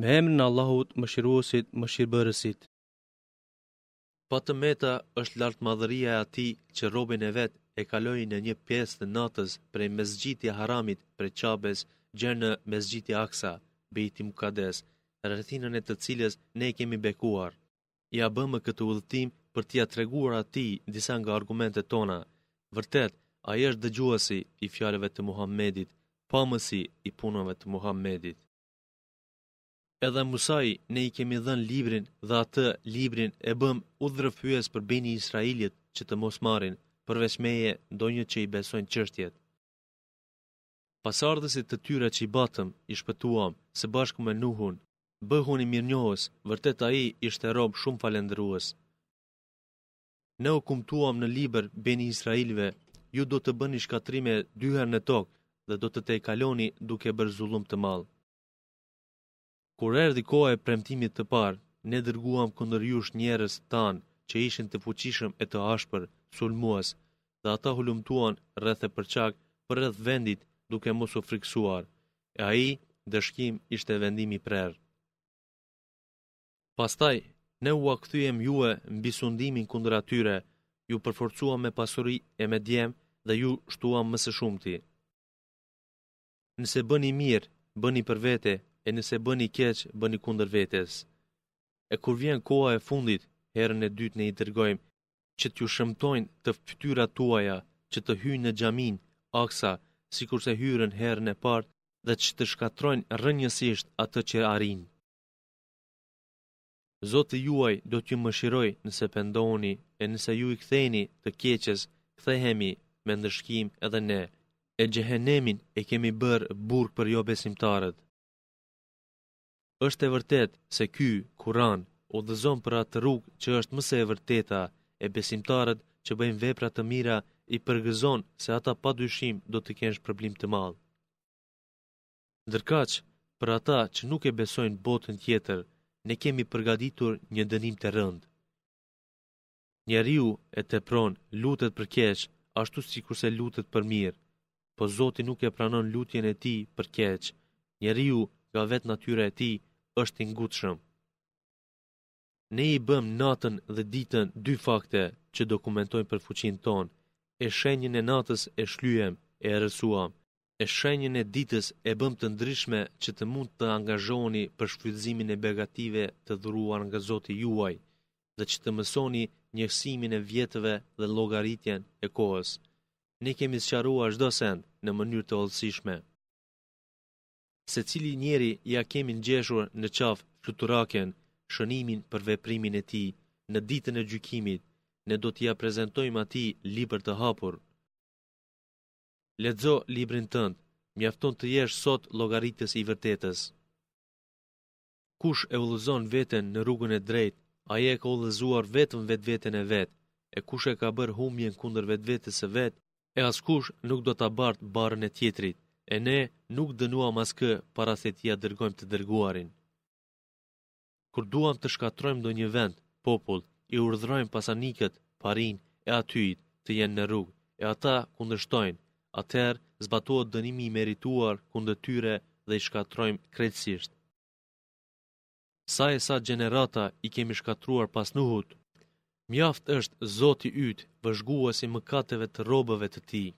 Me emrin e Allahut, Mëshiruesit, Mëshirbërësit. Pa të meta është lartmadhëria e atij që robin e vet e kaloi në një pjesë të natës prej Mesxhidi Haramit, prej Qabes, gjer në Mesxhidi Aksa, Bejti Mukades, rrethinën e të cilës ne e kemi bekuar. Ia bëmë këtë udhëtim për t'ia treguar atij disa nga argumentet tona. Vërtet, ai është dëgjuesi i fjalëve të Muhamedit, pamësi i punëve të Muhamedit. Edhe Musait ne i kemi dhënë librin dhe atë librin e bëmë udhërrëfyes për Beni Israilët që të mos marrin, përveç meje, ndonjë që i besojnë çështjet. Pasardhësit të tyre që i bartëm, i shpëtuam, së bashku me Nuhun, bëhuni mirënjohës, vërtet ai ishte rob shumë falënderues. Ne u kumtuam në libër beni Israilëve, ju do të bëni shkatërrime dy herë në tokë dhe do të tejkaloni duke bërë zullum të madh. Kur erdhi koha e premtimit të parë, ne dërguam kundër jush njerëz tanë që ishin të fuqishëm e të ashpër, sulmues, dhe ata hulumtuan rreth e përqark përreth vendit duke mos u frikësuar, e ai ndëshkim ishte vendim i prerë. Pastaj, Ne ua kthyem juve mbisundimin kundër atyre, ju përforcuam me pasuri e me djem dhe ju shtuam më së shumti. Nëse bëni mirë, bëni për vete, e nëse bëni keq, bëni kundër vetes. E kur vjen koha e fundit, herën e dytë ne i dërgojmë, që t'ju shëmtojnë të fytyrat tuaja, që të hyjnë në Xhaminë, Aksa, sikurse hyrën herën e parë dhe që të shkatërrojnë rrënjësisht atë që arrijnë. Zoti juaj do t'ju mëshirojë nëse pendoheni e nëse ju i ktheheni të keqes, kthehemi me ndëshkim edhe ne, e xhehenemin e kemi bërë burg për jobesimtarët. Është e vërtetë se ky, Kur'an, udhëzon për atë rrugë që është më se e vërteta, e besimtarët që bëjnë vepra të mira i përgëzon se ata pa dyshim do të kenë shpërblim të madh. Ndërkaq, për ata që nuk e besojnë botën tjetër, ne kemi përgatitur një dënim të rëndë. Njeriu e tepron, lutet për keq, ashtu sikurse lutet për mirë. Po Zoti nuk e pranon lutjen e tij për keq. Njeriu, nga vetë natyra e tij, është i ngutshëm. Ne i bëmë natën dhe ditën dy fakte që dokumentojnë për fuqinë tonë, e shenjën e natës e shlyemë, e errësuam, e shenjën e ditës e bëmë të ndritshme që të mund të angazhoheni për shfrytëzimin e begative të dhuruar nga Zoti juaj dhe që të mësoni njehsimin e vjetëve dhe llogaritjen e kohës. Ne kemi sqaruar çdo send në mënyrë të hollësishme. Secili njeri ia kemi ngjeshur në qafë fluturaken, shënimin për veprimin e tij, në ditën e gjykimit, ne do t'ia prezantojmë atij libër të hapur. Lexo librin tënd, mjafton të jesh sot llogaritës i vërtetës. Kush e udhëzon veten në rrugën e drejtë, ai e ka udhëzuar vetëm vetveten e vet, e kush e ka bërë humbjen kundër vetvetes së vet, e askush nuk do ta bartë barrën e tjetrit, e ne nuk dënuam askë para se t'ia dërgojmë të dërguarin. Kur duam të shkatërrojmë ndonjë vend, popull, i urdhërojmë pasanikët, parinë, e atij, të jenë në rrugë, e ata kundërshtojnë, atëherë zbatohet dënimi i merituar kundër tyre dhe i shkatërrojmë krejtësisht. Sa e sa gjenerata i kemi shkatërruar pas Nuhut! Mjaft është Zoti yt, vëzhgues i mëkateve të robëve të Tij.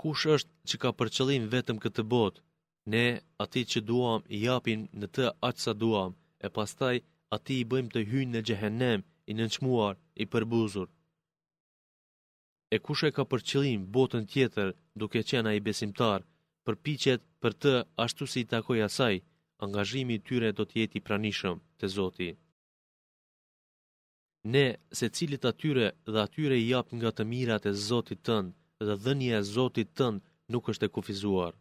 Kush është që ka për qëllim vetëm këtë botë? Ne atij që duam i japim në të aq sa duam, e pastaj atij i bëjmë të hyjë në xhehenem, i nënçmuar, i përbuzur. E kush e ka për qëllim botën tjetër, duke qenë ai besimtar, përpiqet për të ashtu si i takojë asaj, angazhimi i tyre do të jetë i pranishëm te Zoti. Ne, secilit atyre dhe atyre i jap nga të mirat e Zotit tënd, dhe dhënia e Zotit tënd nuk është e kufizuar.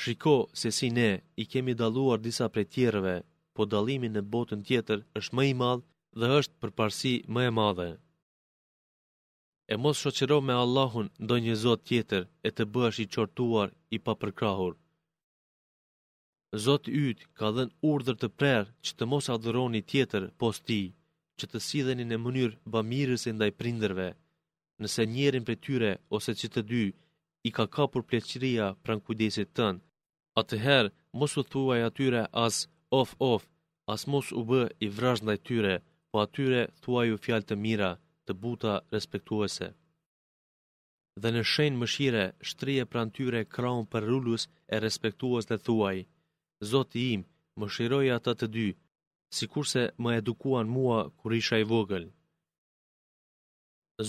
Shiko se si ne i kemi dalluar disa prej tjerëve, po dallimi në botën tjetër është më i madh dhe është përparësi më e madhe. E mos shoqëro me Allahun ndonjë zot tjetër e të bëhesh i qortuar, i papërkrahur. Zoti yt ka dhënë urdhër të prerë që të mos adhuroni tjetër pos Tij, që të silleni në mënyrë bamirëse ndaj prindërve, nëse njërin prej tyre ose që të dy i ka kapur pleqëria pranë kujdesit tënd, atëherë mos u thuaj atyre as of of, as mos u bë i vrazhdë ndaj tyre, po atyre thuaju fjalë të mira, të buta, respektuese. Dhe në shenjë mëshire, shtrije pranë tyre krahun përulës e respektues dhe thuaj: Zoti im, mëshiroj ata të dy, sikurse më edukuan mua kur isha i vogël.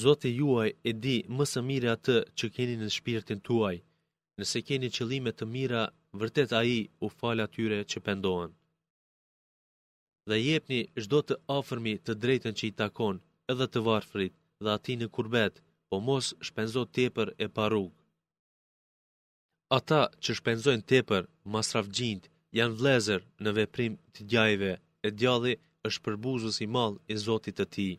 Zoti juaj e di më së miri atë që keni në shpirtin tuaj. Nëse keni qëllime të mira, vërtet Ai u fal atyre që pendohen. Dhe jepni çdo të afërmi të drejtën që i takon, edhe të varfrit dhe atij në kurbet, po mos shpenzo tepër e pa rrugë. Ata që shpenzojnë tepër, masrafxhinjtë, janë vëllezër në veprim të djajve, e djalli është përbuzës i madh i Zotit të tij.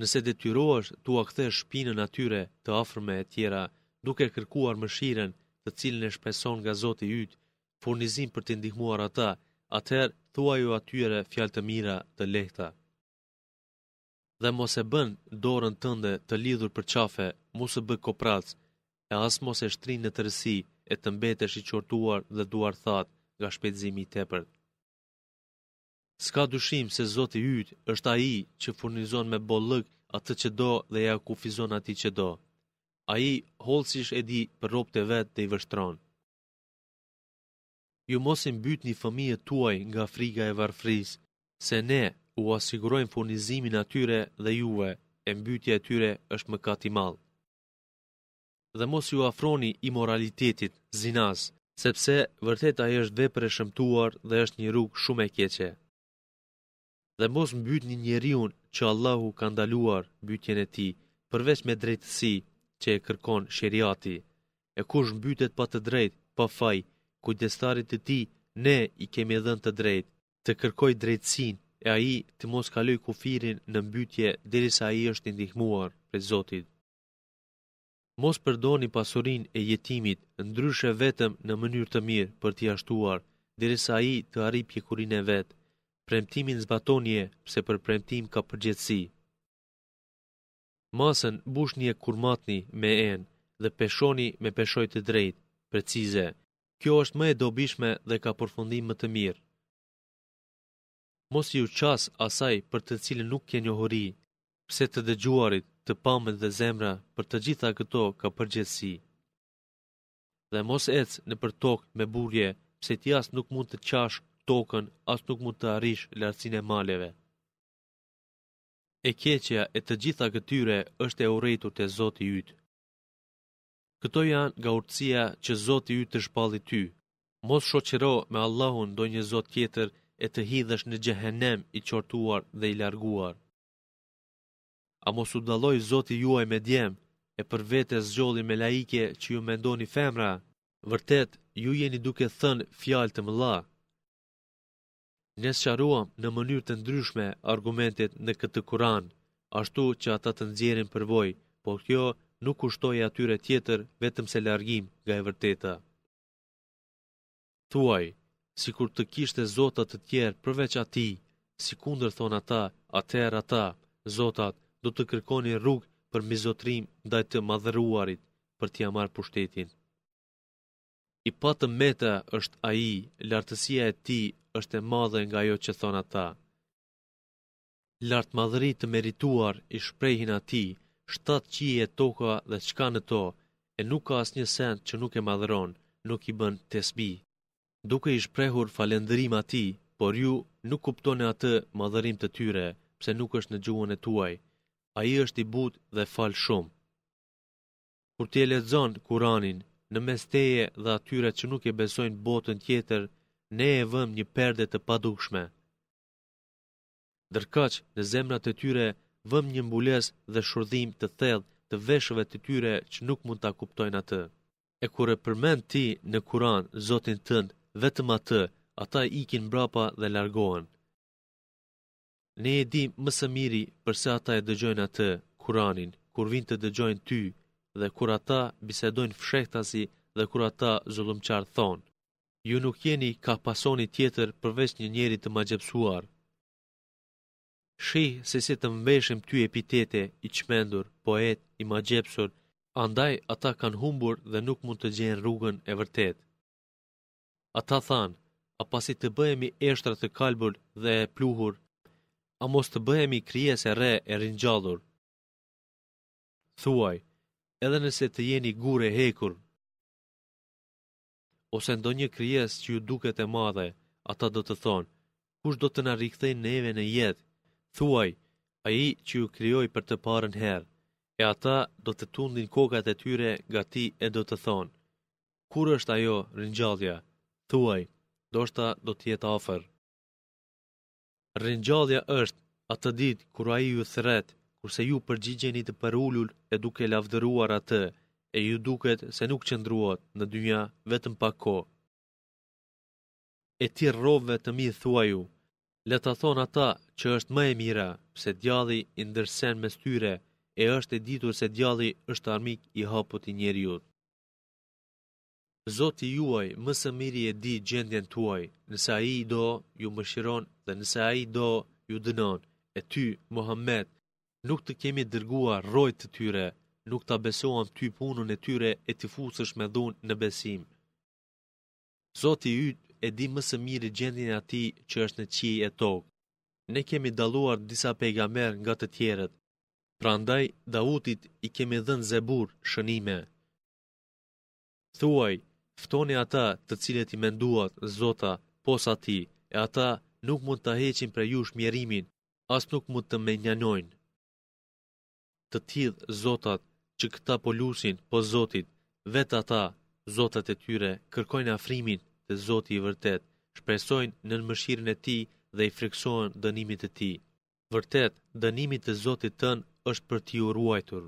Nëse detyrohesh t'ua kthesh shpinën atyre të afërme etj, duke kërkuar mëshirën, të cilën e shpreson nga Zoti yt, furnizim për t'i ndihmuar ata, atëherë thuaju atyre fjalë të mira, të lehta. Dhe mos e bën dorën tënde të lidhur për qafe, mos u bë koprrac, e as mos e shtrin në tërësi, e të mbetesh i qortuar dhe duarthatë nga shpejtëzimi i tepërt. S'ka dyshim se Zoti yt është Ai që furnizon me bollëk atë që do dhe ia kufizon atij që do. Ai hollësisht e di për robët e vet dhe i vështron. Ju mos i mbytni fëmijët tuaj nga frika e varfërisë, se Ne u asigurojmë furnizimin atyre dhe juve, e mbytja e tyre është mëkat i madh. dhe mos iu afroni imoralitetit, zinasë, sepse vërtet ai është vepër e shëmtuar dhe është një rrugë shumë e keqe. Dhe mos mbytni njeriun që Allahu ka ndaluar mbytjen e tij, përveç me drejtësi që e kërkon sheriati. E kush mbytet pa të drejtë, pa faj, kujdestarit të tij, ne i kemi dhënë të drejtë, të kërkojë drejtësinë e ai të mos kalojë kufirin në mbytje derisa ai është i ndihmuar prej Zotit. Mos përdorni pasurinë e jetimit, ndryshe vetëm në mënyrë të mirë për t'ia shtuar, derisa ai të arrijë pjekurinë e vet. Premtimin zbatonie, pse për premtim ka përgjegjësi. Masën mbushnie kur matni me enë dhe peshoni me peshojë të drejtë, precize. Kjo është më e dobishme dhe ka përfundim më të mirë. Mos iu qas asaj për të cilën nuk ke njohuri, pse të dëgjuarit, të pamët dhe zemra për të gjitha këto ka përgjegjësi. Dhe mos ec nëpër tokë me mburrje, pse ti as nuk mund të çash tokën, as nuk mund të arrish lartësinë e maleve. E keqja e të gjitha këtyre është e urrejtur te Zoti yt. Këto janë nga urtësia që Zoti yt të shpalli ty. Mos shoqëro me Allahun ndonjë zot tjetër e të hidhesh në xhehenem i qortuar dhe i larguar. A mos u dalloi Zoti juaj me djem, e për vete zgjodhi melaike që ju mendoni femra? Vërtet, ju jeni duke thënë fjalë të mëdha. Ne sqaruam në mënyrë të ndryshme argumentet në këtë Kur'an, ashtu që ata të nxjerrin përvojë, por kjo nuk u shtoi atyre tjetër vetëm se largim nga e vërteta. Thuaj, sikur të kishte zota të tjerë përveç atij, sikundër thonë ata, atëherë ata, zotat, do të kërkonin rrugë për mbizotërim ndaj të madhëruarit për t'ia marrë pushtetin. I pa të meta është ai, lartësia e tij është e madhe nga ajo që thonë ata. Lartmadhëri të merituar i shprehin atij, shtatë qiej e toka dhe çka në to, e nuk ka asnjë send që nuk e madhëron, nuk i bën tesbi. Duke i shprehur falënderim atij, por ju nuk kuptoni atë madhërim të tyre, pse nuk është në gjuhën e tuaj. Ai është i butë dhe fal shumë. Kur ti e lexon Kur'anin në mes teje dhe atyre që nuk e besojnë botën tjetër, ne e vëmë një perde të padukshme. Ndërkaq, në zemrat e tyre vëmë një mbulesë dhe shurdhim të thellë të veshëve të tyre që nuk mund ta kuptojnë atë. E kur e përmend ti në Kur'an Zotin tënd, vetëm atë, ata ikin mbrapa dhe largohen. Ne e dimë më së miri përse ata e dëgjojnë atë, Kur'anin, kur vijnë të dëgjojnë ty dhe kur ata bisedojnë fshehtazi dhe kur ata zullumqarë thonë. Ju nuk jeni kah pasoni tjetër përveç një njeri të magjepsuar. Shih se si të mveshin ty epitete, i çmendur, poet, i magjepsur, andaj ata kanë humbur dhe nuk mund të gjejnë rrugën e vërtetë. Ata thanë, a pasi të bëhemi eshtra të kalbur, dhe e pluhur, a mos të bëhemi krijesë e re e ringjallur. Thuaj, edhe nëse të jeni gurë e hekur, ose ndonjë krijesë që ju duket e madhe, ata do të thonë, kush do të na rikthejë neve në jetë, thuaj, ai që ju krijoi për të parën herë, e ata do të tundin kokat e tyre nga ti e do të thonë, Kur është ajo ringjallja? Thuaj, ndoshta do të jetë afër. Ringjallja është atë ditë kur ai ju thërret, kurse ju përgjigjeni të përulur e duke lavdëruar atë, e ju duket se nuk qëndruat në dynja vetëm pak kohë. E ti robve të mi thuaju, le ta thonë atë që është më e mira, pse djalli i ndërsen mes tyre, e është e ditur se djalli është armik i hapët i njeriut. Zoti juaj më së miri e di gjendjen tuaj, nëse Ai do, ju mëshiron dhe nëse Ai do, ju dënon. E ty, Muhammed, nuk të kemi dërguar rojë të tyre, nuk ta besuam ty punën e tyre e t'i fusësh me dhunë në besim. Zoti yt e di më së miri gjendjen e atij që është në qiej e tokë. Ne kemi dalluar disa pejgamberë nga të tjerët. Prandaj Davudit i kemi dhënë Zebur, shënime. Thuaj, Ftoni ata të cilët i menduat, zota, pos Atij, e ata nuk mund ta heqin prej jush mjerimin, as nuk mund ta mënjanojnë. të tillë zotat që këta po lusin pos zotit vetë ata zotat e tyre kërkojnë afrimin te zoti i vërtetë shpresojnë në mëshirën e tij dhe i frikësohen dënimit të tij vërtet dënimit të zotit tënd është për t'iu ruajtur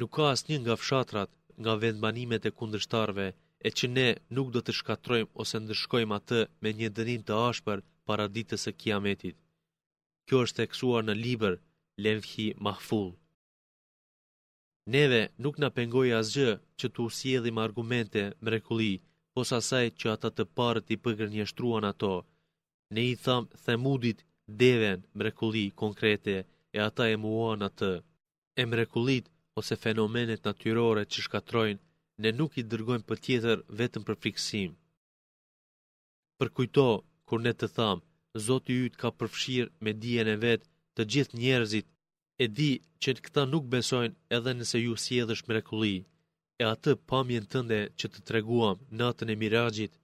Nuk ka asnjë nga fshatrat, nga vendbanimet e kundërshtarëve, e që ne nuk do të shkatërrojmë ose ndëshkojmë atë me një dënim të ashpër para Ditës së Kiametit. Kjo është theksuar në libër, Levhi Mahfudh. Neve nuk na pengoi asgjë që t'u sjellim argumente, mrekulli, pos asaj që ata të parët i përgënjeshtruan ato. Ne i dhamë Themudit deven, mrekulli, konkrete, e ata e mohuan atë. e mrekullitë ose fenomenet natyrore që shkatërrojnë, ne nuk i dërgojmë për tjetër vetëm për frikësim. Përkujto, kur ne të thamë, Zoti yt ka përfshirë me dijen e vet të gjithë njerëzit, e di që këta nuk besojnë edhe nëse u sjellësh mrekulli, e atë pamjen tënde që të treguam natën e Miraxhit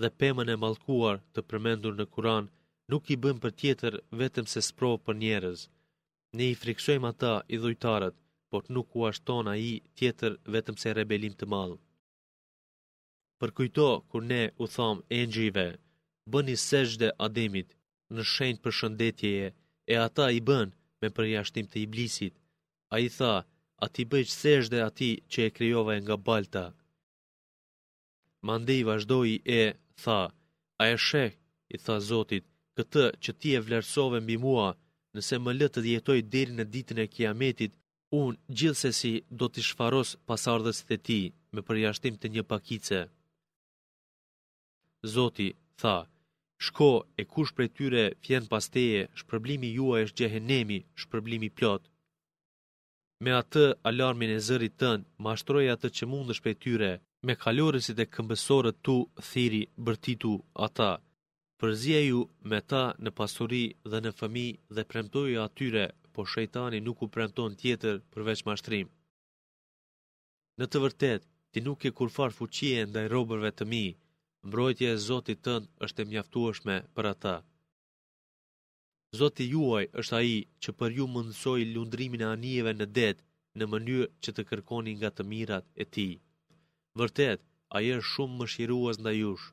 dhe pemën e mallkuar të përmendur në Kur'an, nuk i bëmë për tjetër vetëm se sprovë për njerëz. Ne i frikësojmë ata, idhujtarët, por nuk ua shton ai tjetër vetëm se rebelim të madh. Përkujto, kur ne u thamë engjëjve, bëni sexhde Ademit, në shenjë përshëndetjeje, e ata i bënë, me përjashtim të iblisit. Ai tha, a t'i bëj sexhde atij që e krijove nga balta. Mandej vazhdoi e, tha, A e sheh, i tha Zotit, këtë që ti e vlerësove mbi mua, nëse më lë të jetoj deri në ditën e Kiametit, unë gjithsesi do t'i shfaros pasardhësit e tij, me përjashtim të një pakice. Zoti tha: Shko e kush prej tyre vjen pas teje, shpërblimi juaj është xhehenemi, shpërblim i plotë. Me atë alarmin e zërit tënd, mashtroje atë që mundësh prej tyre, me kalorësit e këmbësorët tu thirri, bërtitu, ata. Përzieju me ta në pasuri dhe në fëmijë dhe premtoju atyre, por shejtani nuk u premton tjetër përveç mashtrim. Në të vërtetë, ti nuk ke kurrfarë fuqie ndaj robërve të mi, mbrojtja e Zotit tënd është e mjaftueshme për ata. Zoti juaj është ai që për ju mundësoi lundrimin e anijeve në det, në mënyrë që të kërkoni nga të mirat e tij. Vërtet, ai është shumë mëshirues ndaj jush.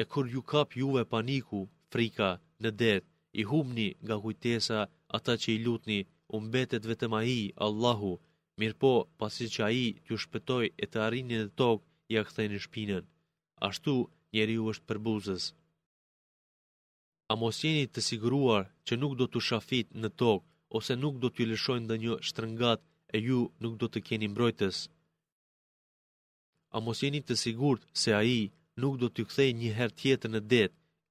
E kur ju kap juve paniku, frika, në det, i humni nga kujtesa ata që i lutni, u mbetet vetëm ai, Allahu, mirëpo pasi që ai t'ju shpëtojë e të arrini në tokë, ia ktheni shpinën. Ashtu, njeriu është përbuzës. A mos jeni të siguruar që nuk do t'u shafitë në tokë ose nuk do t'ju lëshojë ndonjë shtrëngatë e ju nuk do të keni mbrojtës? A mos jeni të sigurt se Ai nuk do t'ju kthejë një herë tjetër në det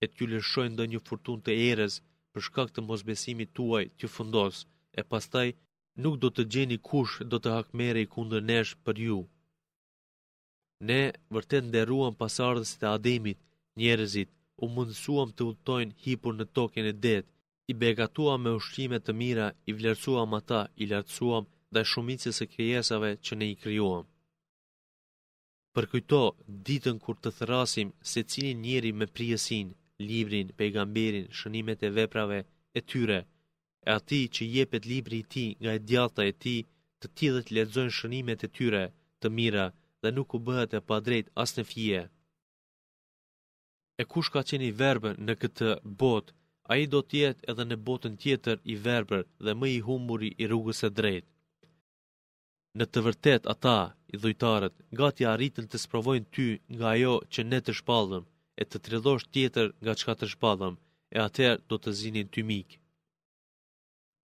e t'ju lëshojë ndonjë furtunë të erës për shkak të mosbesimit tuaj t'ju fundosë e pastaj nuk do të gjeni kush do të hakmerrej kundër nesh për ju? Ne vërtet nderuam pasardhësit e Ademit, njerëzit, u mundësuam të udhëtojnë hipur në tokën e det, i begatuam me ushqime të mira, i vlerësuam ata, i lartësuam ndaj shumicës së krijesave që ne i krijuam. Përkujto ditën kur të thërrasim secilin njeri me prijësin, librin, pejgamberin, shënimet e veprave e tyre, e atij që i jepet libri i tij nga e djathta e tij, të tillët lexojnë shënimet e tyre të mira dhe nuk u bëhet e padrejtë as në fije. E kush ka qenë i verbër në këtë botë, ai do të jetë edhe në botën tjetër i verbër dhe më i humburi i rrugës së drejtë. Në të vërtetë ata, idhujtarët, gati arritën të sprovojnë ty nga ajo që ne të shpallëm, e të trillosh tjetër nga çka të shpallëm, e atëherë do të zinin ty mik.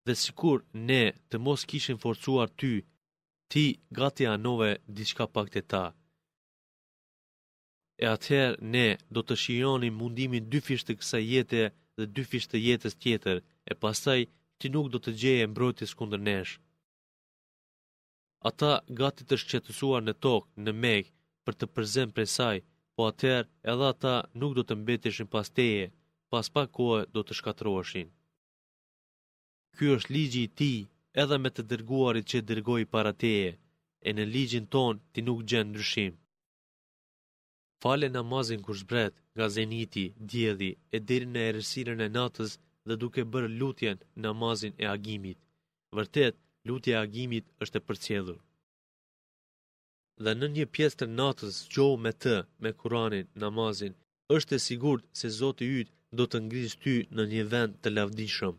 Dhe sikur ne të mos kishim forcuar ty, ti gati anove diçka pak te ta. E atëherë ne do të shijonim mundimin dyfish të kësaj jete dhe dyfish të jetës tjetër, e pastaj ti nuk do të gjeje mbrojtës kundër nesh. Ata gati të shqetësuar në tokë, në Mekë, për të përzënë prej saj, po atëherë edhe ata nuk do të mbeteshin pas teje, pas pak kohe do të shkatërroheshin. Ky është ligji i tij edhe me të dërguarit që dërgoi para teje, e në ligjin tonë ti nuk gjen ndryshim. Fale namazin kur zbret, nga zeniti, dielli, e deri në errësirën e natës dhe duke bërë lutjen, namazin e agimit. Vërtet, lutja e agimit është e përcjellur. Dhe në një pjesë të natës zgjohu me të, me Kur'anin, namazin, është e sigurt se Zoti yt do të ngrisë ty në një vend të lavdishëm.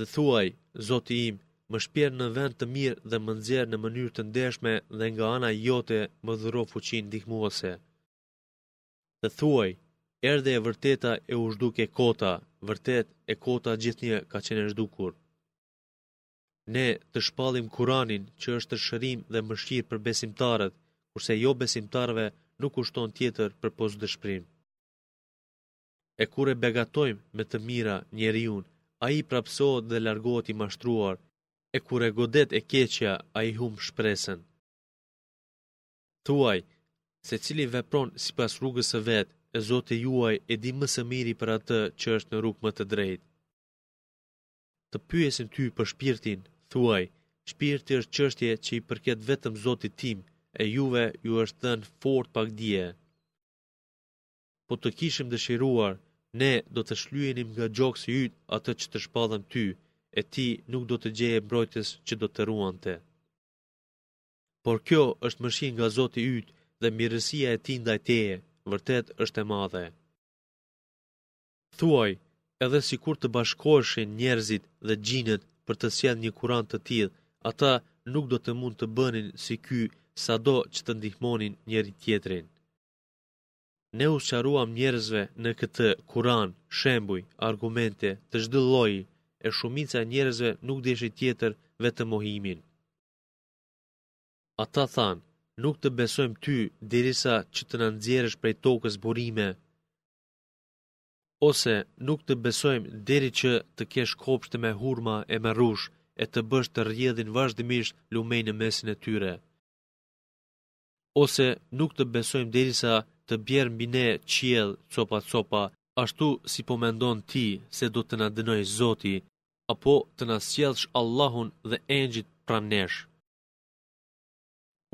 Dhe thuaj, Zoti im, më shpjer në vend të mirë dhe më nxjerr në mënyrë të ndershme dhe nga ana jote më dhuro fuqinë ndihmuese. Dhe thuaj, Erdhi e vërteta e u zhduk e kota, vërtet e kota gjithnjë ka qenë e zhdukur. Ne të shpallim Kur'anin që është shërim dhe mëshirë për besimtarët, kurse jobesimtarëve nuk u shton tjetër përpos dëshpërim. E kur e begatojmë me të mira njeriun, ai prapësohet dhe largohet i mashtruar, e kur e godet e keqja, ai humb shpresën. Thuaj, Secili vepron sipas rrugës së vet, e Zoti juaj e di më së miri për atë që është në rrugë më të drejtë. Të pyesin ty për shpirtin, thuaj, Shpirti është çështje që i përket vetëm Zotit tim, e juve ju është dhënë fort pak dije. Po të kishim dëshiruar, ne do të shlyenim nga gjoksi yt atë që të shpallëm ty, e ti nuk do të gjeje mbrojtës që do të të ruante. Por kjo është mëshirë nga Zoti yt dhe mirësia e tij ndaj teje, vërtet është e madhe. Thuaj, edhe sikur të bashkoheshin njerëzit dhe xhinët për të sjellë një Kuran të tillë, ata nuk do të mund të bënin si ky sado që të ndihmonin njëri-tjetrin. Ne u sqaruam njerëzve në këtë Kuran, shembuj, argumente, të çdo lloji, e shumica e njerëzve nuk deshi tjetër vetëm mohimin. Ata thanë, nuk të besojmë ty derisa që të na nxjerrësh prej tokës burime, ose nuk të besojmë deri që të kesh kopshte me hurma e me rrush e të bësh të rrjedhin vazhdimisht lumenj në mesin e tyre. ose nuk të besojmë derisa të bjerë mbi ne qiell copa copa, ashtu si po mendon ti se do të na dënojë Zoti, apo të na sjellësh Allahun dhe engjëjt pranë nesh.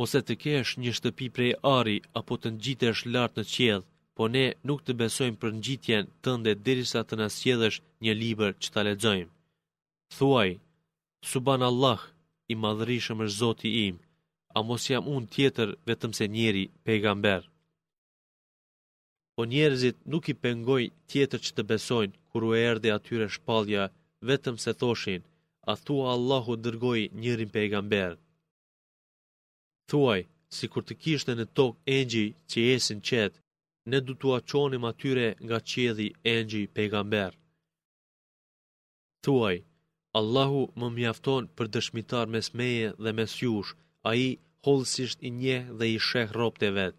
Ose të kesh një shtëpi prej ari apo të ngjitesh lart në qiell, po ne nuk të besojmë për ngjitjen tënde derisa të na sjellësh një libër që ta lexojmë. Thuaj, Subhan Allah, i Madhërishëm është Zoti im, a mos jam unë tjetër vetëmse njeri, pejgamber. Po njerëzit nuk i pengoi tjetër që të besojnë kur u erdhi atyre shpallja, vetëm se thoshin, a thua Allahu dërgoi njerin pejgamber. Thuaj, sikur të kishte në tokë engjëj që ecin qetë, ne do t'ua çonim atyre nga qielli engjëj pejgamber. Thuaj, Allahu më mjafton për dëshmitar mes meje dhe mes jush, ai hollësisht i njeh dhe i sheh robët e vet.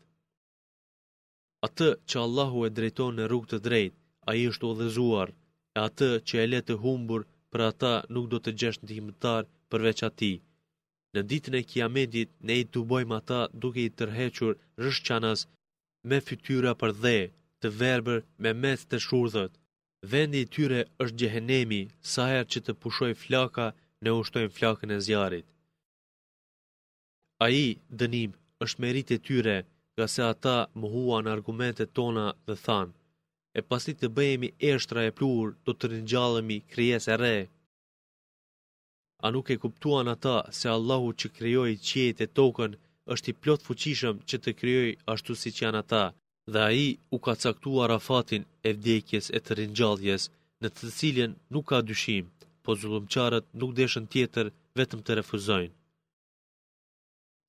Atë që Allahu e drejton në rrugë të drejtë, ai është udhëzuar, e atë që e le të humbur, për ata nuk do të gjesh ndihmëtar përveç atij. Në ditën e Kiametit ne i tubojmë ata duke i tërhequr rrëshqanas me fytyra për dhe, të verbër memecë, të shurdhët, Vendi i tyre është xhehenemi, sa herë që të pushojë flaka, ne u shtojmë flakën e zjarrit. Ai, dënim, është meritë e tyre, nga se ata mohuan argumentet tona dhe thanë, e pasi të bëhemi eshtra e pluhur, do të ringjallemi krijesë e re. A nuk e kuptuan ata se Allahu që krijoi qiejt e tokën është i plotfuqishëm që të krijojë ashtu siç janë ata, dhe ai u ka caktuar afatin e vdekjes e të ringjalljes, në të cilën nuk ka dyshim, po zullumqarët nuk deshën tjetër vetëm të refuzojnë.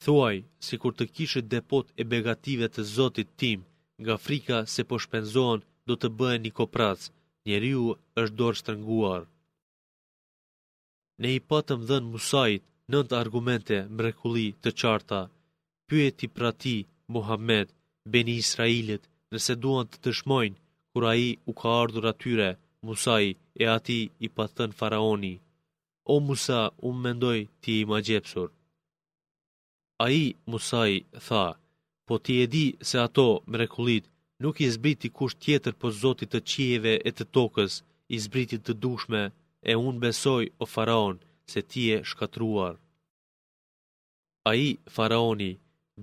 Thuaj, sikur të kishit depot e begative të Zotit tim, nga frika se po shpenzohen do të bëheshit koprac, njeriu është dorështrënguar. Ne i patëm dhënë Musait nëntë argumente, mrekulli, të qarta. Pyeti pra ti, Muhamed, Beni Israilit, nëse duan të dëshmojnë, kur ai u ka ardhur atyre, Musai, e atij i pat thënë Faraoni, O Musa, unë mendoj ti je i magjepsur. Ai, Musai, tha, Po ti e di se ato, mrekullitë, nuk i zbriti kush tjetër pos Zotit të qiejve e të tokës, i zbriti të dukshme, e unë besoj, o Faraon, se ti je shkatërruar. Ai, Faraoni,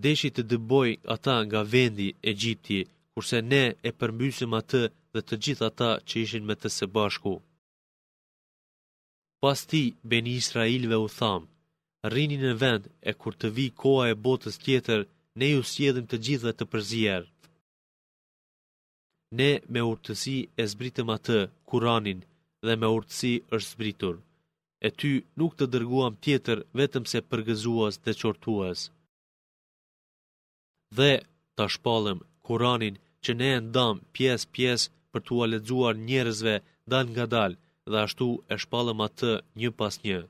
deshi t'i dëbojë ata nga vendi, Egjipti, kurse ne e përmbysëm atë dhe të gjithë ata që ishin me të së bashku. Pas tij, Beni Israilëve u thamë, Rrini në vend, e kur të vijë koha e botës tjetër, ne ju sjellim të gjithëve të përzier. Ne me urtësi e zbritëm atë, Kur'anin, dhe me urtësi është zbritur. E ty nuk të dërguam tjetër vetëm se përgëzues dhe qortues. Dhe, ta shpallëm, Kuranin, që ne e ndamë, pjesë, pjesë, për t'ua lexuar njerëzve, dalëngadalë, dhe ashtu e shpallëm atë, një pas një.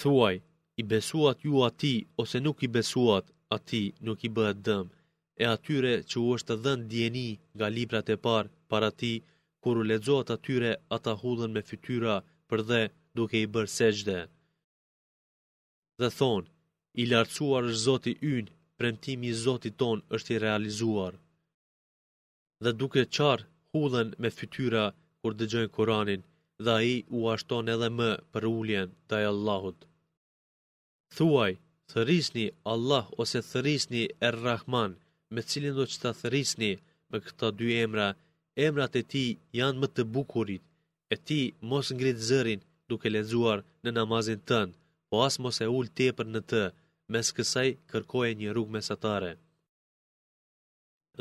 Thuaj, i besuat ju atij, ose nuk i besuat, atij, nuk i bëhet dëm, e atyre, që u është dhënë dijeni, nga librat e parë, para tij, kur u lexohet atyre, ata hudhen me fytyra, përdhe, duke i bërë sexhde. Dhe thonë, I lartësuar është Zoti ynë, premtimi i Zotit tonë është i realizuar. Dhe duke qarë, hudhen me fytyra kur dëgjojnë Kur'anin, dhe ai ua shton edhe më përuljen ndaj Allahut. Thuaj, thërrisni Allah ose thërrisni Er-Rahman, me cilindo që ta thërrisni me këta dy emra, emrat e tij janë më të bukurit, E ti mos ngrit zërin duke lexuar në namazin tënd, po as mos e ul tepër në të, mes kësaj kërkoje një rrugë mesatare.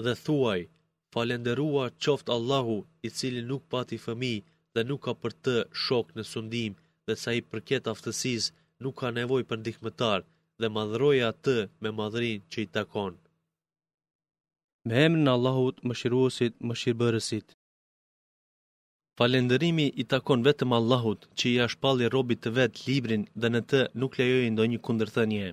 Dhe thuaj, Falënderuar qoftë Allahu, i cili nuk pati fëmijë dhe nuk ka për të shok në sundim, dhe sa i përket aftësisë, nuk ka nevojë për ndihmëtar, dhe madhëroje atë me madhërinë që i takon. Me emrin e Allahut, Mëshiruesit, Mëshirbërësit. Falënderimi i takon vetëm Allahut që ia shpalli robit të Vet librin dhe në të nuk lejoi ndonjë kundërthënie.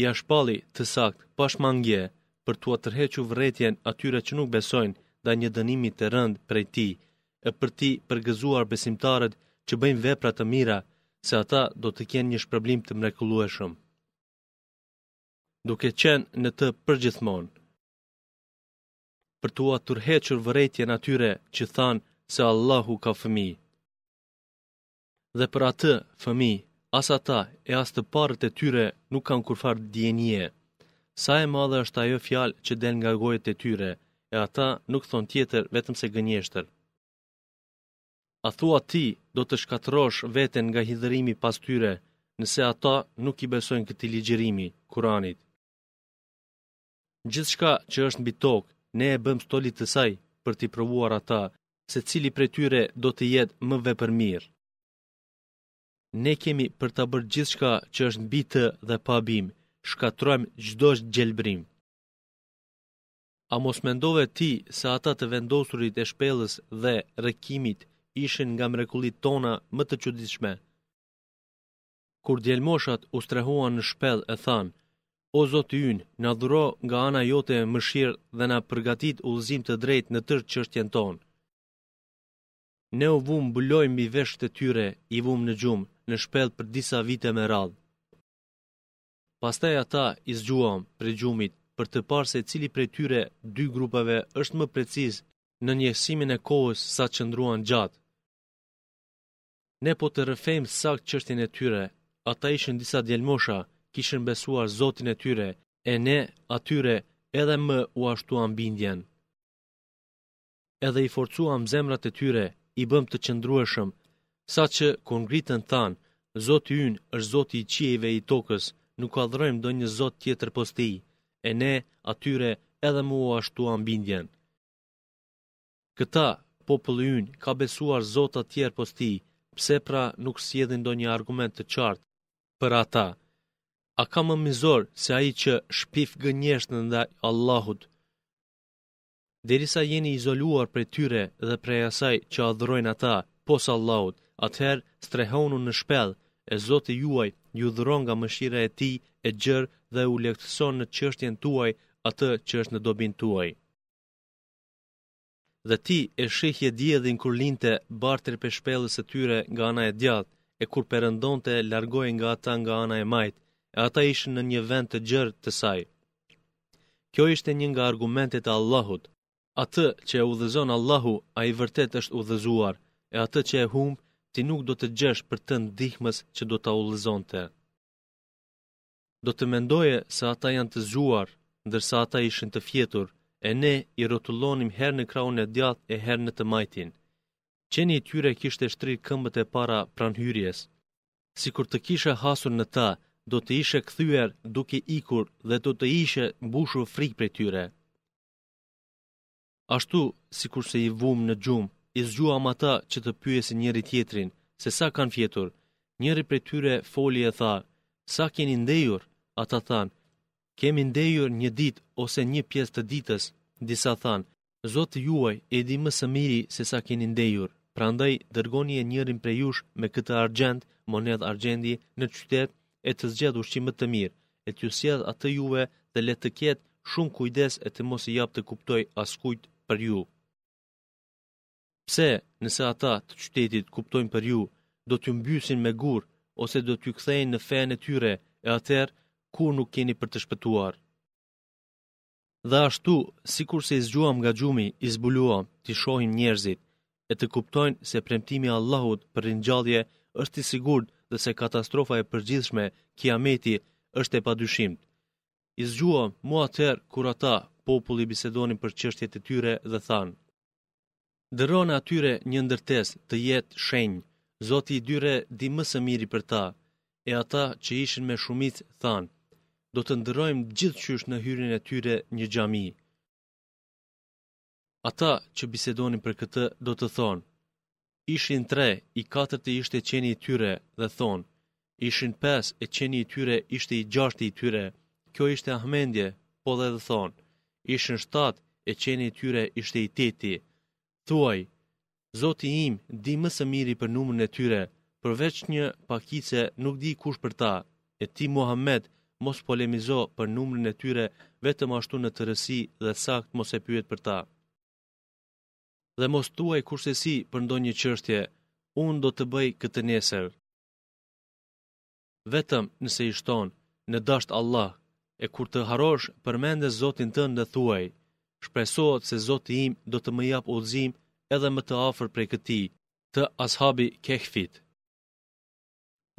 Ia shpalli, të saktë, pa shmangie, për t'ua tërhequr vërejtjen atyre që nuk besojnë ndaj një dënimi të rëndë prej Tij, e për t'i përgëzuar besimtarët që bëjnë vepra të mira, se ata do të kenë një shpërblim të mrekullueshëm. Duke qenë në të përgjithmonë. për t'ua tërhequr vërejtjen atyre që thanë se Allahu ka fëmijë. Dhe për atë fëmijë, as ata e as të parët e tyre nuk kanë kurrfarë dijenie. Sa e madhe është ajo fjalë që del nga gojët e tyre, e ata nuk thonë tjetër vetëm se gënjeshtër. A thua ti do të shkatërrosh veten nga hidhërimi pas tyre, nëse ata nuk i besojnë këtij ligjërimi, Kuranit. Gjithçka që është mbi tokë, ne e bëmë stoli të saj për t'i provuar ata se cili prej tyre do të jetë më vepërmirë. Ne kemi për ta bërë gjithçka që është mbi të dhe pa bimë, shkatërrojmë çdo gjelbërim. A mos mendove ti se ata të vendosurit e shpellës dhe Rekimit ishin nga mrekullitë tona më të çuditshme? Kur djelmoshat u strehuan në shpellë e thanë, O Zoti ynë, na dhuro nga ana jote mëshirë dhe na përgatit udhëzim të drejtë në tërë çështjen tonë. Ne u vumë mbulojë mbi veshët e tyre, i vumë në gjumë, në shpellë për disa vite me radhë. Pastaj ata i zgjuam prej gjumit për të parë se cili prej tyre dy grupeve është më preciz në njehësimin e kohës sa qëndruan gjatë. Ne po të rrëfejmë saktë çështjen e tyre. Ata ishin disa djelmosha, kishin besuar Zotin e tyre, e ne, atyre, edhe më ua shtuam bindjen. Edhe i forcuam zemrat e tyre, i bëmë të qëndrueshëm, saqë, kur ngritën, thanë, Zoti ynë është Zoti i qiejve i tokës, nuk adhërojmë ndonjë Zot tjetër pos Tij, e ne, atyre, edhe më ua shtuam bindjen. Këta, populli ynë, ka besuar zota të tjerë pos tij, pse pra nuk sjellin ndonjë argument të qartë për ata? A ka më mizor se ai që shpif gënjeshtër ndaj Allahut, derisa jeni izoluar prej tyre dhe prej asaj që adhurojnë ata, pos Allahut, atëherë strehohuni në shpellë, e Zoti juaj ju dhuron nga mëshira e Tij e gjerë dhe u lehtëson në çështjen tuaj atë që është në dobinë tuaj. Dhe ti e shihje diellin kur lindte, bartej prej shpellës së tyre nga ana e djathtë, e kur perëndonte largohej nga ata nga ana e majtë, e ata ishin në një vend të gjerë të saj. Kjo ishte një nga argumentet e Allahut. Atë që e udhëzon Allahu, ai vërtet është udhëzuar, e atë që e humb, ti nuk do të gjesh për të ndihmës që do ta udhëzonte. do të mendoje se ata janë të zgjuar, ndërsa ata ishin të fjetur, e ne i rrotullonim herë në krahun e djathtë e herë në të majtin. Qeni i tyre kishte shtrirë këmbët e para pranë hyrjes. Sikur të kishe hasur në ta, do të ishe kthyer duke ikur dhe do të ishe mbushur frikë prej tyre. Ashtu, sikurse i vumë në gjumë, i zgjuam ata që të pyesin njëri-tjetrin se sa kanë fjetur. Njëri prej tyre foli e tha: "Sa keni ndejur?" Ata thanë: "Kemi ndejur një ditë ose një pjesë të ditës." Disa thanë: "Zoti juaj e di më së miri se sa keni ndejur, prandaj dërgonie njërin prej jush me këtë argjend, monedhë argjendi, në qytet e të zgjedhë ushqim më të mirë, e t'ju sjellë atë juve dhe le të ketë shumë kujdes e të mos i japë të kuptojë askujt për ju. Pse, nëse ata të qytetit kuptojnë për ju, do t'ju mbysin me gurë, ose do t'ju kthejnë në fenë e tyre, e atëherë, kurrë nuk keni për të shpëtuar. Dhe ashtu, sikurse i zgjuam nga gjumi, i zbuluam, t'i shohin njerëzit, e të kuptojnë se premtimi i Allahut për ringjallje është i sigurt dhe se katastrofa e përgjithshme, Kiameti, është e padyshimtë. I zgjuam, mu atëherë kur ata, populli bisedonin për çështjet e tyre dhe thanë. Ndërtoni atyre një ndërtesë të jetë shenjë, Zoti i tyre di më së miri për ta. E ata që ishin me shumicë thanë, do të ndërtojmë gjithqysh në hyrjen e tyre një xhami. Ata që bisedonin për këtë do të thonë, Ishin tre, i katërti ishte qeni i tyre dhe thonë, ishin pesë e qeni i tyre ishte i gjashti i tyre. Kjo ishte hamendje, po edhe thonë, ishin shtatë e qeni i tyre ishte i teti. Thuaj, Zoti im di më së miri për numrin e tyre, përveç një pakice nuk di kush për ta, e ti Muhammed mos polemizo për numrin e tyre vetëm ashtu në tërësi dhe askënd mos e pyet për ta. dhe mos thuaj kurrsesi për ndonjë çështje, unë do të bëj këtë nesër. Vetëm nëse i shton, në dasht Allah, e kur të harrosh, përmende Zotin tënd dhe thuaj, shpresohet se Zoti im do të më jap udhëzim edhe më të afër prej këtij, të Ashabi Kehfit.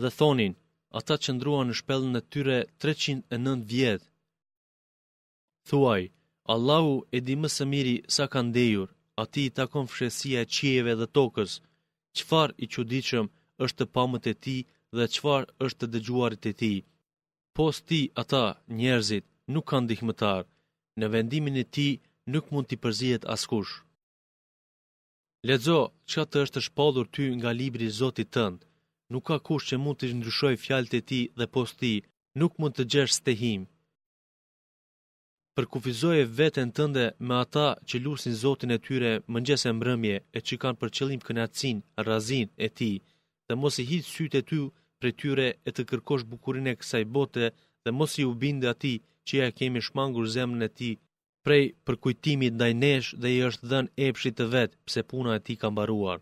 Dhe thonin, ata qëndruan në shpellën e tyre 309 vjet. Thuaj, Allahu e di më së miri sa kanë ndejur, Atij i takon fshehësia e qiejve dhe tokës. Çfarë i çuditshëm është të pamët e Tij dhe çfarë është të dëgjuarit e Tij! Pos Tij ata, njerëzit, nuk kanë ndihmëtar. Në vendimin e Tij nuk mund t'i përzihet askush. Lexo çka të është shpallur ty nga libri i Zotit tënd. Nuk ka kush që mund të ndryshojë fjalët e Tij dhe pos Tij nuk mund të gjesh strehim. Përkufizoje veten tënde me ata që lusin Zotin e tyre mëngjes e mbrëmje e që kanë për qëllim kënaqësinë, razinë, e Tij, dhe mos i hiq sytë e tu prej tyre e të kërkosh bukurinë e kësaj bote dhe mos iu bind atij që ia kemi shmangur zemrën e tij prej përkujtimit ndaj nesh dhe i është dhënë epshit të vet, pse puna e tij ka mbaruar.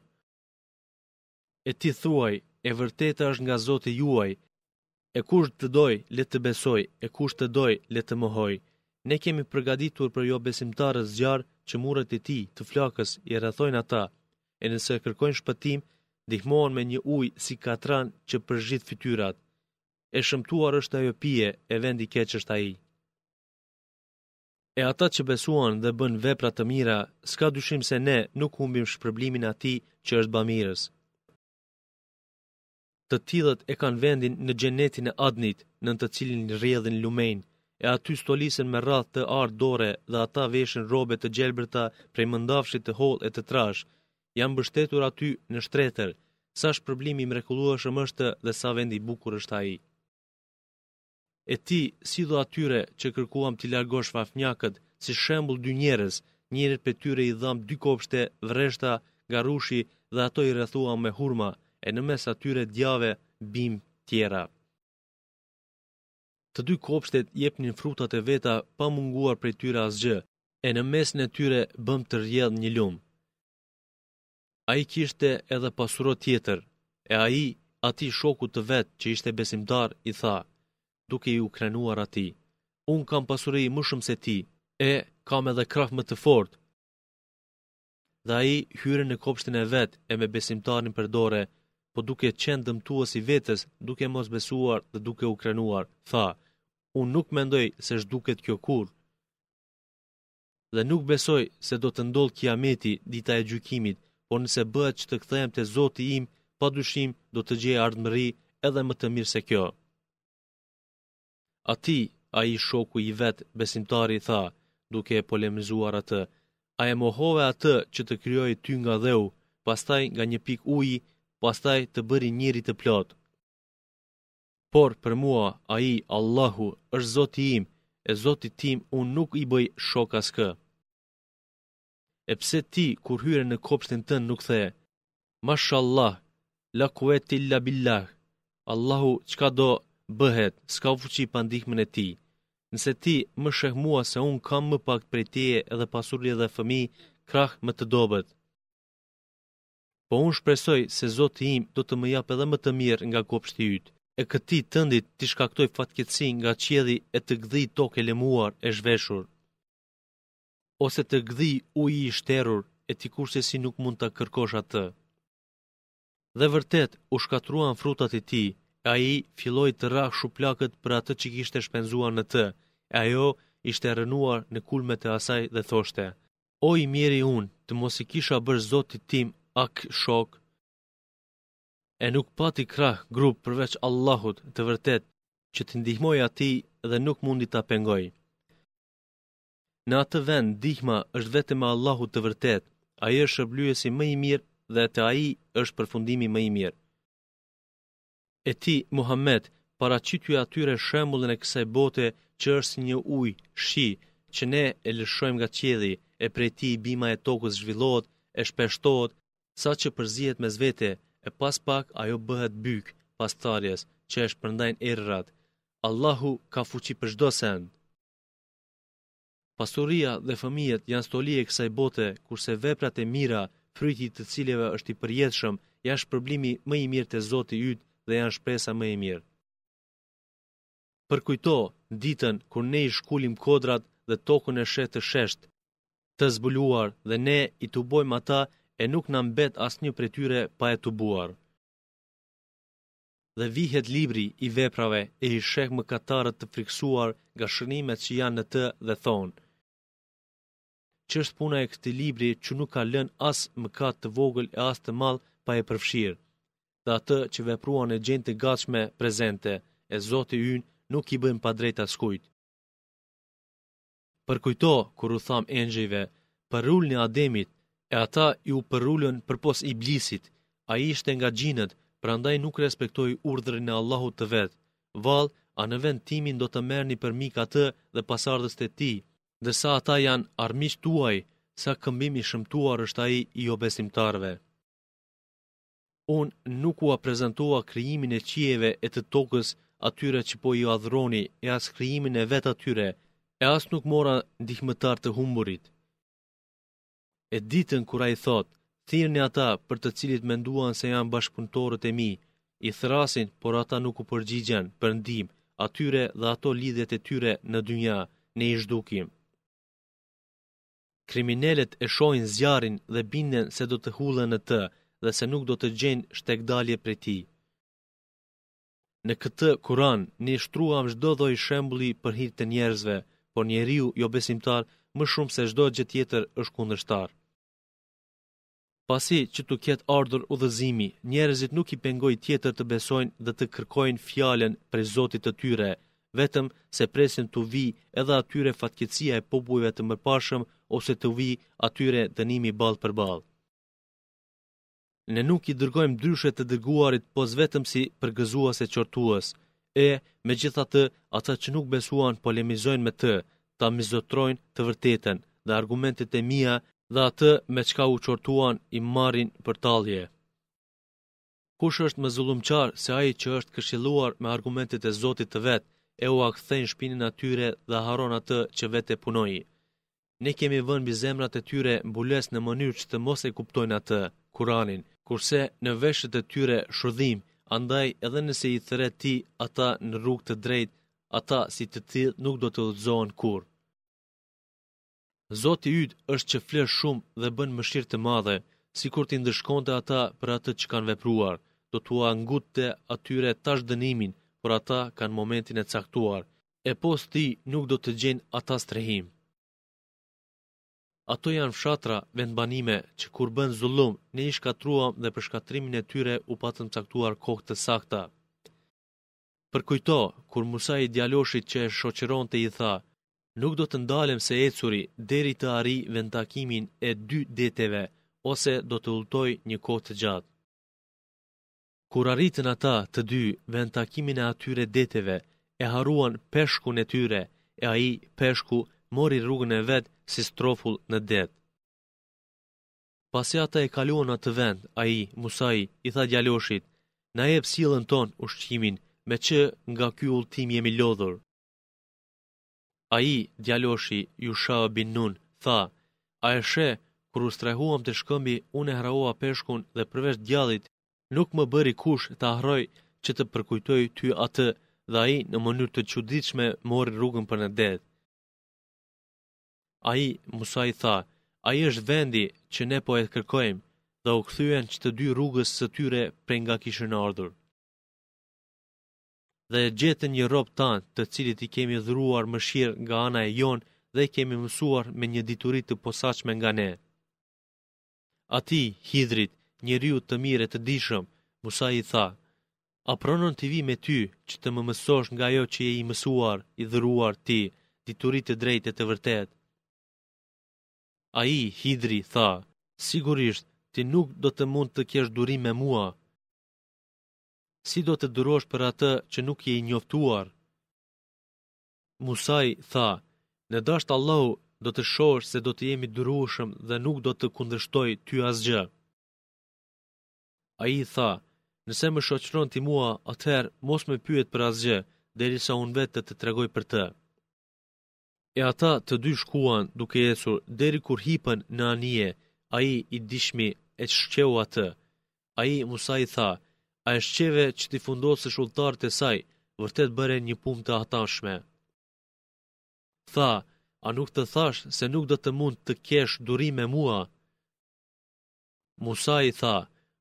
E ti thuaj, E vërteta është nga Zoti juaj. E kush të dojë, le të besojë, e kush të dojë, le të mohojë. Ne kemi përgatitur për jobesimtarët zjarr që muret e tij, të flakës, i rrethojnë ata. E nëse kërkojnë shpëtim, ndihmohen me një ujë si katran që përzhit fytyrat. E shëmtuar është ajo pije, e vend i keq është ai. E ata që besuan dhe bënë vepra të mira, s'ka dyshim se ne nuk ia humbim shpërblimin e atij që është bamirës. Të tillët e kanë vendin në xhenetin e Adnit, nën të cilin rrjedhin lumenj, e aty stolisen me rrathë të artë dore dhe ata veshin rrobe të gjelbërta prej mëndafshit të hollë e të trashë, janë mbështetur aty në shtretër, sa shpërblim i mrekullueshëm është dhe sa vend i bukur është ai. E ti, sillu atyre, që kërkuam t'i largosh varfnjakët, si shembull dy njerëz, njërit prej tyre i dhamë dy kopshte, vreshta, nga rrushi dhe ato i rrethuam me hurma, e në mes atyre dyjave, bimë, tjera. Të dy kopshtet jepnin frutat e veta pa munguar prej tyre asgjë, e në mesin e tyre bëmë të rrjedhë një lumë. Ai kishte edhe pasuri tjetër, e ai, atij shokut të vet që ishte besimtar, i tha, duke iu krenuar atij, Unë kam pasuri më shumë se ti, e kam edhe krah më të fortë. Dhe ai hyn në kopshtin e vet e me besimtarin për dore, po duke qenë dëmtues i vetes, duke mos besuar dhe duke u krenuar, tha, Unë nuk mendoj se zhduket kjo kurrë. Dhe nuk besoj se do të ndodhë Kiameti, Dita e Gjykimit, por nëse bëhet që të kthehem te Zoti im, padyshim do të gjej ardhmëri edhe më të mirë se kjo. Atij, ai shoku i vet, besimtari tha, duke e polemizuar atë, A e mohove atë që të krijoi ty nga dheu, pastaj nga një pikë uji, pastaj të bëri njeri të plotë? Por për mua Ai, Allahu, është Zoti im, e Zotit tim unë nuk i bëj shok askë. E pse ti, kur hyre në kopshtin tënd, nuk the, Mashallah, la kuvete illa billah, Allahu çka do bëhet, s'ka fuqi pa ndihmën e tij. Nëse ti më sheh mua se unë kam më pak prej teje edhe pasuri edhe fëmijë, krah më të dobët. Po unë shpresoj se Zoti im do të më japë edhe më të mirë nga kopshti yt, e këtij tëndit t'i shkaktojë fatkeqësi nga qielli e të gdhijë tokë e lemuar e zhveshur, ose të gdhijë uji i shterrur e ti kurrsesi nuk mund ta kërkosh atë. Dhe vërtet, u shkatërruan frutat e tij, e ai filloi të rrahë shuplakët për atë që kishte shpenzuar në të, e ajo ishte rrënuar në kulmet e saj dhe thoshte, O i mjeri unë, të mos i kisha bërë zotit tim askënd shok, e nuk pati krah grup përveç Allahut të vërtetë që t'i ndihmojë atij dhe nuk mundi ta pengojë. Në atë vend, ndihma është vetëm e Allahut të vërtetë, ai është shpërblyesi më i mirë dhe te ai është përfundimi më i mirë. E ti, Muhammed, paraqitju atyre shembullin e kësaj bote që është si një ujë, shi, që ne e lëshojmë nga qielli, e prej tij bima e tokës zhvillohet e shpeshtohet saqë përzihet mes vete, e pas pak ajo bëhet byk pas tharjes që e shpërndajnë erërat. Allahu ka fuqi për çdo send. Pasuria dhe fëmijët janë stoli e kësaj bote, kurse veprat e mira, fryti i të cilave është i përjetshëm, janë shpërblimi më i mirë te Zoti yt dhe janë shpresa më e mirë. Përkujto ditën kur ne i shkulim kodrat dhe tokën e sheh të sheshtë, të zbuluar dhe ne i tubojmë ata e nuk na mbet asnjë prej tyre pa e tubuar. dhe vihet libri i veprave e i sheh mëkatarët të frikësuar nga shënimet që janë në të dhe thonë, Ç'është puna e këtij libri që nuk ka lënë as mëkat të vogël e as të madh pa e përfshirë? Dhe atë që vepruan e gjejnë të gatshme prezente, e Zoti ynë nuk i bën padrejt askujt. Përkujto kur u thamë engjëjve, Përuluni Ademit, e ata iu përulën përpos Iblisit, ai ishte nga xhinët, prandaj nuk respektoi urdhrin e Allahut të vet. Vallë, a në vend timin do të merrni për miq atë dhe pasardhësit e tij, ndërsa ata janë armiq tuaj, sa këmbim i shëmtuar është ai i jobesimtarëve. Unë nuk ua prezantova krijimin e qiejve e të tokës atyre që po i adhuroni e as krijimin e vetë atyre, e as nuk mora ndihmëtarë të humburit. E ditën kur ai thotë, thirrni ata për të cilit menduan se janë bashkëpunëtorët e mi, i thërrasin, por ata nuk u përgjigjen për ndihmë atyre dhe ato lidhjet e tyre në dynja, ne i zhdukim. Kriminelët e shohin zjarrin dhe binden se do të hudhen në të dhe se nuk do të gjejnë shtegdalje prej tij. Në këtë Kur'an ne shtruam çdo lloj shembulli për hir të njerëzve, por njeriu jobesimtar më shumë se çdo gjë tjetër është kundërshtar. Pasi që t'u ketë ardhur udhëzimi, njerëzit nuk i pengoi tjetër të besojnë dhe të kërkojnë fjalën prej Zotit të tyre, vetëm se presin t'u vijë edhe atyre fatkeqësia e popujve të mëparshëm ose t'u vijë atyre dënimi ballë për ballë. Ne nuk i dërgojmë ndryshe të dërguarit pos vetëm si përgëzues e qortues, E, megjithatë, ata që nuk besuan polemizojnë me të, ta mbizotërojnë të vërtetën dhe argumentet e mia dhe atë me çka u qortuan i marrin për tallje. Kush është më zullumqar se ai që është këshiluar me argumentet e Zotit të vet, e ua kthen shpinën atyre dhe harron atë që vetë e punoi. Ne kemi vënë mbi zemrat e tyre mbulesë në mënyrë që të mos e kuptojnë atë, Kur'anin, kurse në veshët e tyre shurdhim, andaj edhe nëse i thërret ti ata në rrugë të drejtë, ata si të tillë nuk do të udhëzohen kurrë. Zoti yt është që fal shumë dhe bën mëshirë të madhe, sikur t'i ndëshkonte ata për atë që kanë vepruar, do t'ua ngutte atyre tash dënimin, por ata kanë momentin e caktuar. E pos tij nuk do të gjejnë ata strehim. Ato janë fshatra, vendbanime, që kur bënë zullum, ne i shkatërruam dhe për shkatërrimin e tyre u patëm caktuar kohë të saktë. Përkujto, kur Musai djaloshit që e shoqëronte i tha, nuk do të ndalem së ecuri deri të arrij vendtakimin e dy deteve, ose do të udhëtoj një kohë të gjatë. Kur arritën ata, të dy, vendtakimin e atyre deteve, e harruan peshkun e tyre, e ai, peshku, mori rrugën e vet si strofull në det. Pasi ata e kaluan atë vend, ai, Musai, i tha djaloshit, na jep sillën tonë ushqimin, meqë nga ky udhëtim jemi lodhur. Ai, djaloshi, Jusha bin Nun, tha, A e sheh, kur u strehuam te shkëmbi, unë e harrova peshkun dhe përveç djallit, nuk më bëri kush ta harroj që ta përkujtoj ty atë, dhe ai në mënyrë të çuditshme mori rrugën për në det. Ai, Musai tha, Ai është vendi që ne po e kërkojmë, dhe u kthyen që të dy rrugës së tyre prej nga kishin ardhur. dhe e gjetën një rob tonë, të cilit i kemi dhuruar mëshirë nga ana e jonë dhe i kemi mësuar me një dituri të posaçme nga ne. Atij, Hidrit, njeriu të mirë e të dijshëm, Musai i tha: A pranon të vij me ty që të më mësosh nga ajo që je i mësuar, i dhuruar ti, dituri të drejtë e të vërtetë? Ai, Hidri, tha: Sigurisht, ti nuk do të mund të kesh durim me mua, Si do të durosh për atë që nuk je i njoftuar? Musai tha, në dashtë Allahu do të shohësh se do të jem i durueshëm dhe nuk do të kundërshtoj ty asgjë. Ai tha, nëse më shoqëron ti mua, atëherë mos më pyet për asgjë, derisa unë vetë të të tregoj për të. E ata të dy shkuan duke ecur deri kur hipën në anije, ai i dijshmi e shqeu atë. Ai Musai tha, A e shqeve që t'i fundosësh udhëtarët e saj, vërtet bëre një punë të hatashme. Tha, a nuk të thashë se nuk do të mund të kesh durim me mua? Musai tha,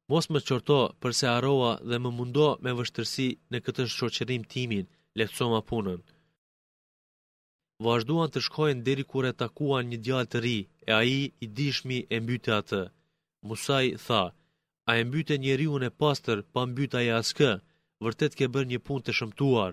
mos më qorto për se harrova dhe më mundo me vështirësi në këtë shoqërim timin, lehtësoma punën. Vazhduan të shkojnë deri kur e takuan një djalë të ri, e ai, i dijshmi, e mbyti atë. Musai tha, A e mbyte njeriun e pastër, pa mbytë ai askë? Vërtet ke bërë një punë të shëmtuar.